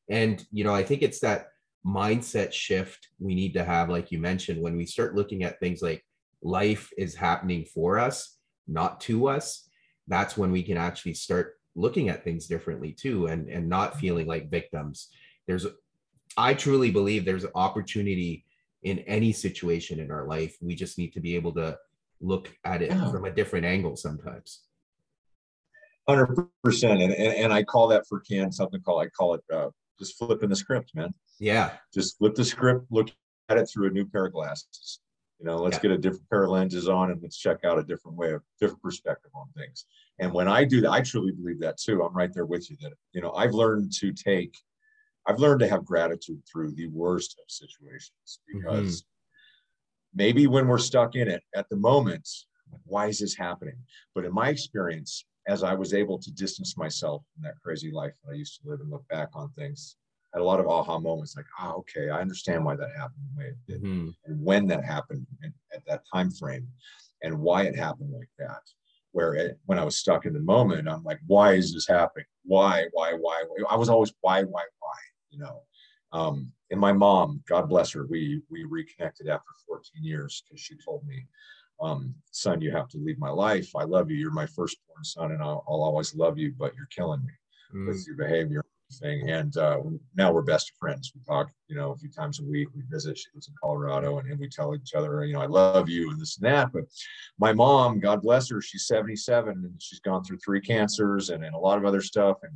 and you know i think it's that mindset shift we need to have like you mentioned when we start looking at things like life is happening for us not to us that's when we can actually start looking at things differently too and and not feeling like victims there's I truly believe there's an opportunity in any situation in our life. We just need to be able to look at it from a different angle sometimes. Hundred percent, and, and and I call that Furkan something called I call it uh, just flipping the script, man. Yeah, just flip the script, look at it through a new pair of glasses. You know, let's yeah. get a different pair of lenses on and let's check out a different way of different perspective on things. And when I do that, I truly believe that too. I'm right there with you that, you know, I've learned to take, I've learned to have gratitude through the worst of situations because mm-hmm. maybe when we're stuck in it at the moment, why is this happening? But in my experience, as I was able to distance myself from that crazy life that I used to live and look back on things, had a lot of aha moments like, oh, okay, I understand why that happened the way it did, mm-hmm. and when that happened and, at that time frame, and why it happened like that. Where it, when I was stuck in the moment, I'm like, why is this happening? Why, why, why? I was always why, why, why? You know. Um, and my mom, God bless her, we we reconnected after 14 years because she told me, um, son, you have to leave my life. I love you. You're my firstborn son, and I'll, I'll always love you, but you're killing me mm. with your behavior thing. And uh, now we're best friends. We talk, you know, a few times a week. We visit. She lives in Colorado, and, and we tell each other, you know, I love you and this and that. But my mom, God bless her, she's 77 and she's gone through three cancers and, and a lot of other stuff. And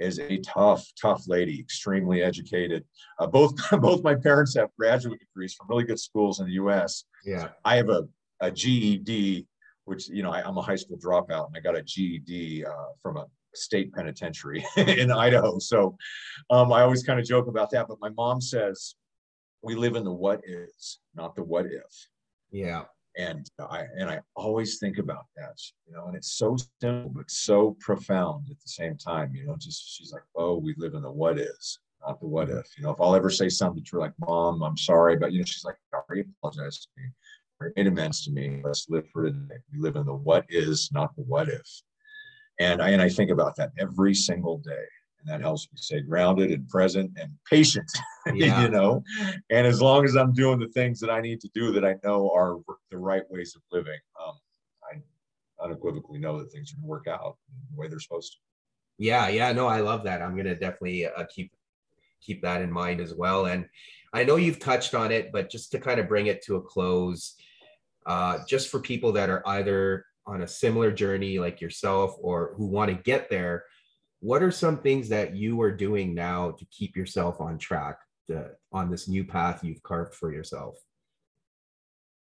is a tough, tough lady, extremely educated. Uh, both both my parents have graduate degrees from really good schools in the U.S. Yeah, I have a, a GED, which you know I, am a high school dropout, and I got a GED uh, from a state penitentiary in Idaho. So um, I always kind of joke about that. But my mom says we live in the what is, not the what if. Yeah. And I and I always think about that, you know, and it's so simple but so profound at the same time. You know, just she's like, oh, we live in the what is, not the what if. You know, if I'll ever say something to her like, Mom, I'm sorry, but you know, she's like, sorry, apologize to me. It amends to me. Let's live for today. We live in the what is, not the what if and I, and I think about that every single day. And that helps me stay grounded and present and patient, yeah. you know. And as long as I'm doing the things that I need to do that I know are the right ways of living, um, I unequivocally know that things are going to work out the way they're supposed to. Yeah, yeah, no, I love that. I'm going to definitely uh, keep keep that in mind as well. And I know you've touched on it, but just to kind of bring it to a close, uh, just for people that are either on a similar journey like yourself or who want to get there, what are some things that you are doing now to keep yourself on track to, on this new path you've carved for yourself?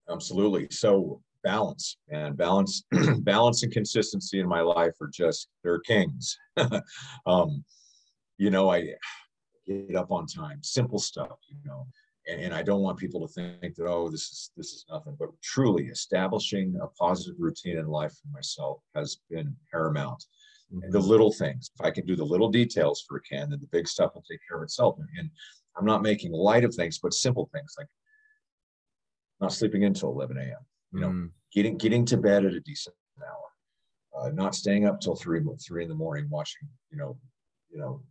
Absolutely. So balance and balance, balance and consistency in my life are just they're kings. um, you know, I get up on time, simple stuff. You know, and, and I don't want people to think that oh this is this is nothing but truly establishing a positive routine in life for myself has been paramount mm-hmm. the little things if I can do the little details Furkan then the big stuff will take care of itself and, I'm not making light of things but simple things like not sleeping until 11 a.m you know mm. getting getting to bed at a decent hour uh, not staying up till three three in the morning watching you know you know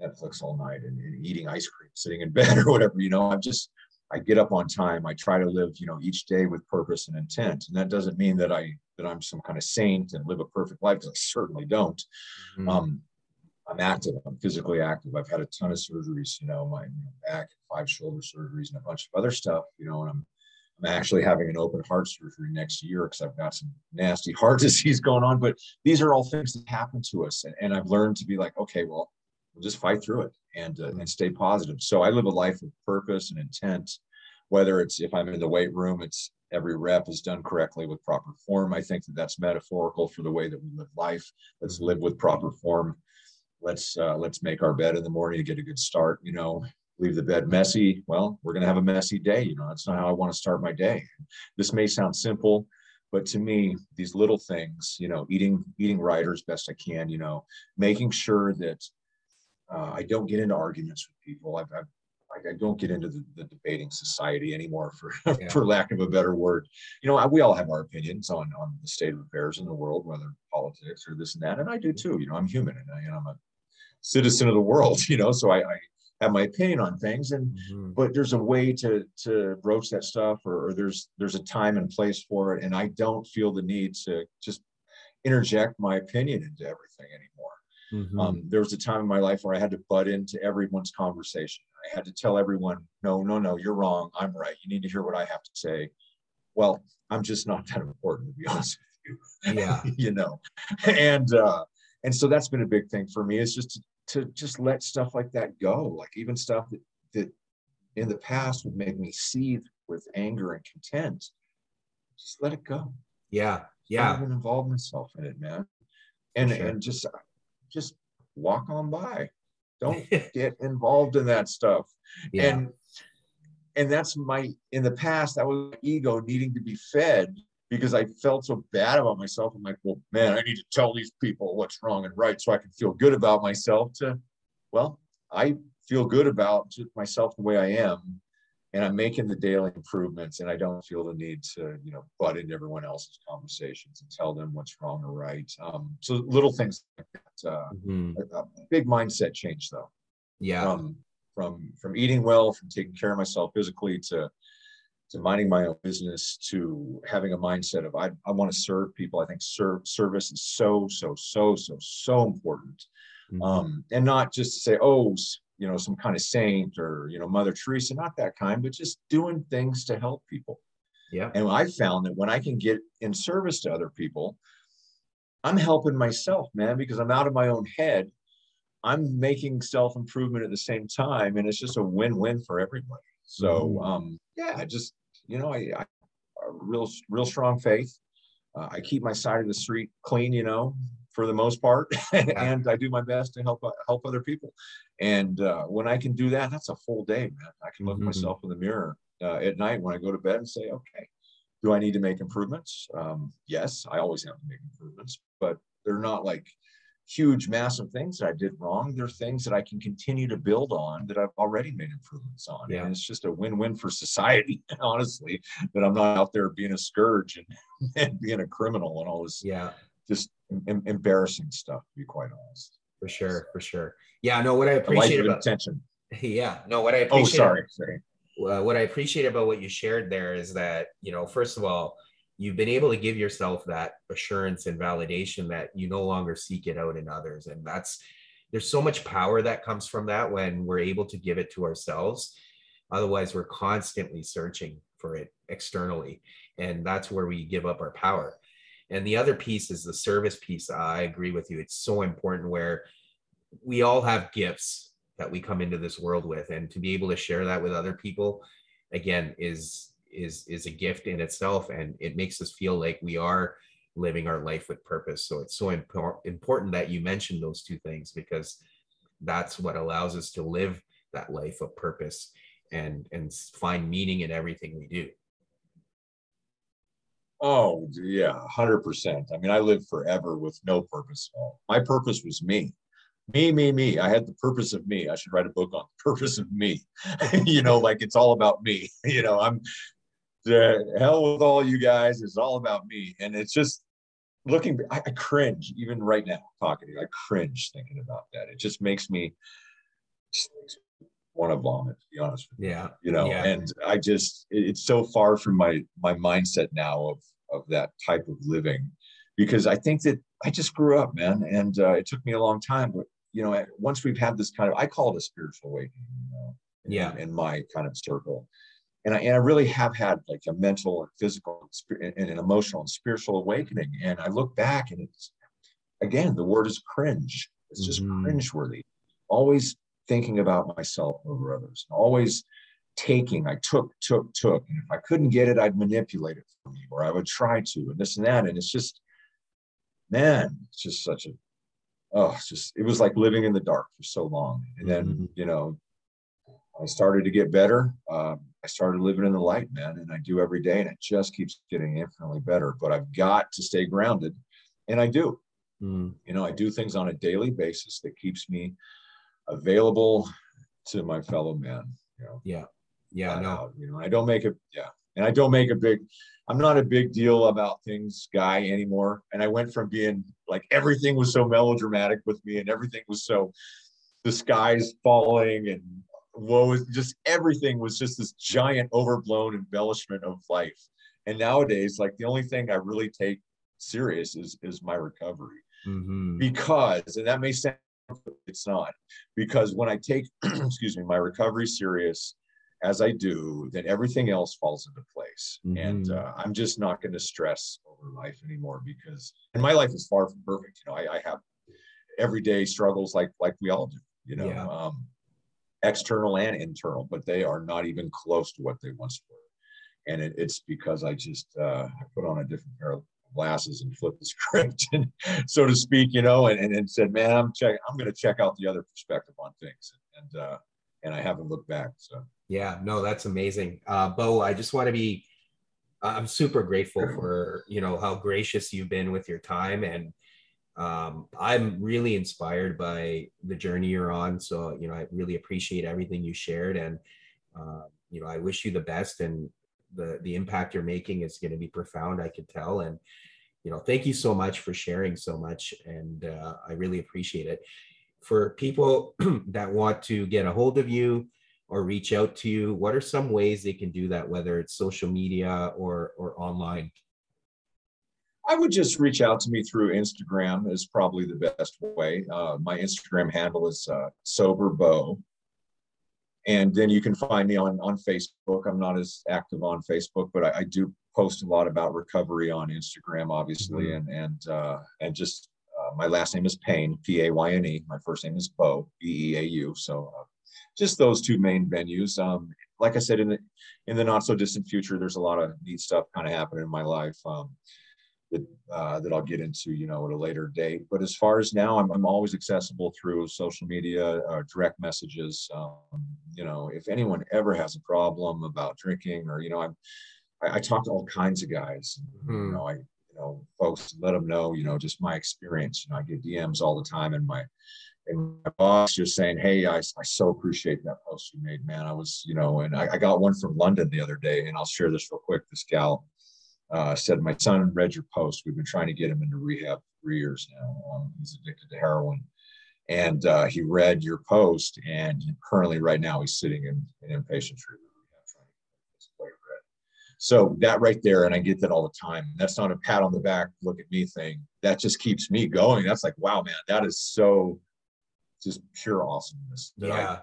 Netflix all night and, and, eating ice cream, sitting in bed or whatever. You know, I'm just I get up on time. I try to live, you know, each day with purpose and intent. And that doesn't mean that I that I'm some kind of saint and live a perfect life because I certainly don't. Mm-hmm. Um, I'm active. I'm physically active. I've had a ton of surgeries. You know, my back, five shoulder surgeries, and a bunch of other stuff. You know, and I'm I'm actually having an open heart surgery next year because I've got some nasty heart disease going on. But these are all things that happen to us, and, and I've learned to be like, okay, well, we'll just fight through it and uh, and stay positive. So I live a life of purpose and intent. Whether it's if I'm in the weight room, it's every rep is done correctly with proper form. I think that that's metaphorical for the way that we live life. Let's live with proper form. Let's uh, let's make our bed in the morning to get a good start. You know, leave the bed messy. Well, we're going to have a messy day. You know, that's not how I want to start my day. This may sound simple, but to me, these little things, you know, eating eating right as best I can. You know, making sure that uh, I don't get into arguments with people. I've, I've I don't get into the, the debating society anymore, for yeah. for lack of a better word. You know, we all have our opinions on on the state of affairs in the world, whether politics or this and that, and I do too. You know, I'm human, and I, am a citizen of the world. You know, so I, I have my opinion on things, and mm-hmm. but there's a way to to broach that stuff, or, or there's there's a time and place for it, and I don't feel the need to just interject my opinion into everything anymore Mm-hmm. Um, there was a time in my life where I had to butt into everyone's conversation. I had to tell everyone, no, no, no, you're wrong. I'm right. You need to hear what I have to say. Well, I'm just not that important, to be honest with you. Yeah. you know, and, uh, and so that's been a big thing for me is just to, to just let stuff like that go. Like even stuff that, that in the past would make me seethe with anger and content. Just let it go. Yeah. Yeah. I haven't involved myself in it, man. And, sure. and just, just walk on by. Don't get involved in that stuff. Yeah. And and that's my in the past that was ego needing to be fed because I felt so bad about myself. I'm like, well, man, I need to tell these people what's wrong and right so I can feel good about myself. To well, I feel good about myself the way I am, and I'm making the daily improvements, and I don't feel the need to, you know, butt into everyone else's conversations and tell them what's wrong or right. Um, so little things like that. Uh, mm-hmm. a, a, big mindset change, though. Yeah. From from from eating well, from taking care of myself physically to to minding my own business to having a mindset of I, I want to serve people. I think serve service is so so so so so important, mm-hmm. um, and not just to say oh you know some kind of saint or you know Mother Teresa, not that kind, but just doing things to help people. Yeah. And I found that when I can get in service to other people, I'm helping myself, man, because I'm out of my own head. I'm making self improvement at the same time, and it's just a win win for everybody. So, mm-hmm. um, yeah, i just you know, I, I real real strong faith. Uh, I keep my side of the street clean, you know, for the most part, and I do my best to help help other people. And uh, when I can do that, that's a full day, man. I can look mm-hmm. myself in the mirror uh, at night when I go to bed and say, okay, do I need to make improvements? Um, yes, I always have to make improvements, but they're not like huge, massive things that I did wrong. They're things that I can continue to build on that I've already made improvements on. Yeah. And it's just a win-win for society, honestly, that I'm not out there being a scourge and, and being a criminal and all this yeah. just em- embarrassing stuff, to be quite honest. For sure, for sure. Yeah, no, what I appreciate about attention. Yeah, no, what I oh, appreciate. Oh, sorry, sorry. Uh, what I appreciate about what you shared there is that you know, first of all, you've been able to give yourself that assurance and validation that you no longer seek it out in others and that's there's so much power that comes from that when we're able to give it to ourselves otherwise we're constantly searching for it externally and that's where we give up our power and the other piece is the service piece. I agree with you. It's so important where we all have gifts that we come into this world with and to be able to share that with other people again is is is a gift in itself and it makes us feel like we are living our life with purpose. So it's so impor- important that you mention those two things because that's what allows us to live that life of purpose and and find meaning in everything we do oh yeah 100% i mean i lived forever with no purpose at all my purpose was me me, me, me. I had the purpose of me. I should write a book on the purpose of me. you know, like it's all about me. You know, I'm the hell with all you guys. It's all about me. And it's just looking, I, I cringe even right now talking to you. I cringe thinking about that. It just makes me want to vomit, to be honest with you. Yeah. You know, yeah. and I just, it's so far from my, my mindset now of, of that type of living because I think that I just grew up, man. And uh, it took me a long time, but you know, once we've had this kind of, I call it a spiritual awakening, you know, in, yeah. in my kind of circle and I, and I really have had like a mental and physical and an emotional and spiritual awakening. And I look back and it's again, the word is cringe. It's just mm-hmm. cringeworthy. Always thinking about myself over others. Always taking. I took, took, took. And if I couldn't get it, I'd manipulate it for me, or I would try to, and this and that. And it's just, man, it's just such a oh, it's just it was like living in the dark for so long. And then, mm-hmm. you know, I started to get better. Um, I started living in the light, man, and I do every day, and it just keeps getting infinitely better. But I've got to stay grounded, and I do. Mm. You know, I do things on a daily basis that keeps me available to my fellow man. You know, yeah, yeah, no, out, you know, I don't make it, yeah, and I don't make a big. I'm not a big deal about things guy anymore. And I went from being like everything was so melodramatic with me, and everything was so the sky's falling and woe is just everything was just this giant overblown embellishment of life and nowadays like the only thing i really take serious is is my recovery mm-hmm. because, and that may sound it's not because when I take, excuse me, my recovery serious as I do, then everything else falls into place. Mm-hmm. And uh, I'm just not going to stress over life anymore because, and my life is far from perfect. You know, I, I have everyday struggles like like we all do. You know, yeah. um, external and internal, but they are not even close to what they once were. And it, it's because I just uh, I put on a different pair of glasses and flipped the script, and so to speak, you know, and, and, and said, man, I'm check, I'm going to check out the other perspective on things, and uh, and I haven't looked back. So yeah, no, that's amazing, uh, Beau. I just want to be, I'm super grateful for you know how gracious you've been with your time and um, I'm really inspired by the journey you're on. So, you know, I really appreciate everything you shared. And, uh, you know, I wish you the best and the, the impact you're making is going to be profound. I could tell. And, you know, thank you so much for sharing so much. And uh, I really appreciate it. For people that want to get a hold of you or reach out to you, what are some ways they can do that, whether it's social media or, or online? I would just reach out to me through Instagram is probably the best way. Uh, my Instagram handle is uh, sober Beau, and then you can find me on on Facebook. I'm not as active on Facebook, but I, I do post a lot about recovery on Instagram, obviously, mm-hmm. and and uh, and just uh, my last name is Payne, P A Y N E. My first name is Beau, B E A U. So uh, just those two main venues. Um, like I said, in the in the not so distant future, there's a lot of neat stuff kind of happening in my life. Um, that uh, that I'll get into, you know, at a later date. But as far as now, I'm, I'm always accessible through social media, uh, direct messages. Um, you know, if anyone ever has a problem about drinking, or you know, I'm I, I talk to all kinds of guys. You hmm. know, I you know, folks let them know, you know, just my experience. You know, I get DMs all the time, and my and my boss just saying, "Hey, I, I so appreciate that post you made, man. I was, you know, and I, I got one from London the other day, and I'll share this real quick. This gal." Uh, said, My son read your post. We've been trying to get him into rehab for three years now. Um, he's addicted to heroin. And uh, he read your post, and currently, right now, he's sitting in, in inpatient treatment. So that right there, and I get that all the time. That's not a pat on the back, look at me thing. That just keeps me going. That's like, wow, man, that is so just pure awesomeness. yeah.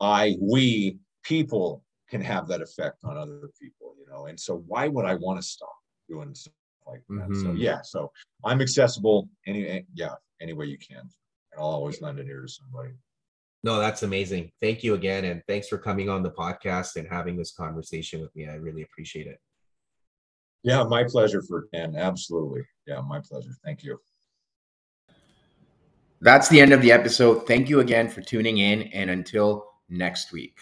I, I, we, people can have that effect on other people, you know. And so why would I want to stop? Doing stuff like that. Mm-hmm. So yeah, so I'm accessible any yeah any way you can, and I'll always lend an ear to somebody. No, that's amazing. Thank you again, and thanks for coming on the podcast and having this conversation with me. I really appreciate it. Yeah, my pleasure Furkan. Absolutely. Yeah, my pleasure. Thank you. That's the end of the episode. Thank you again for tuning in, and until next week.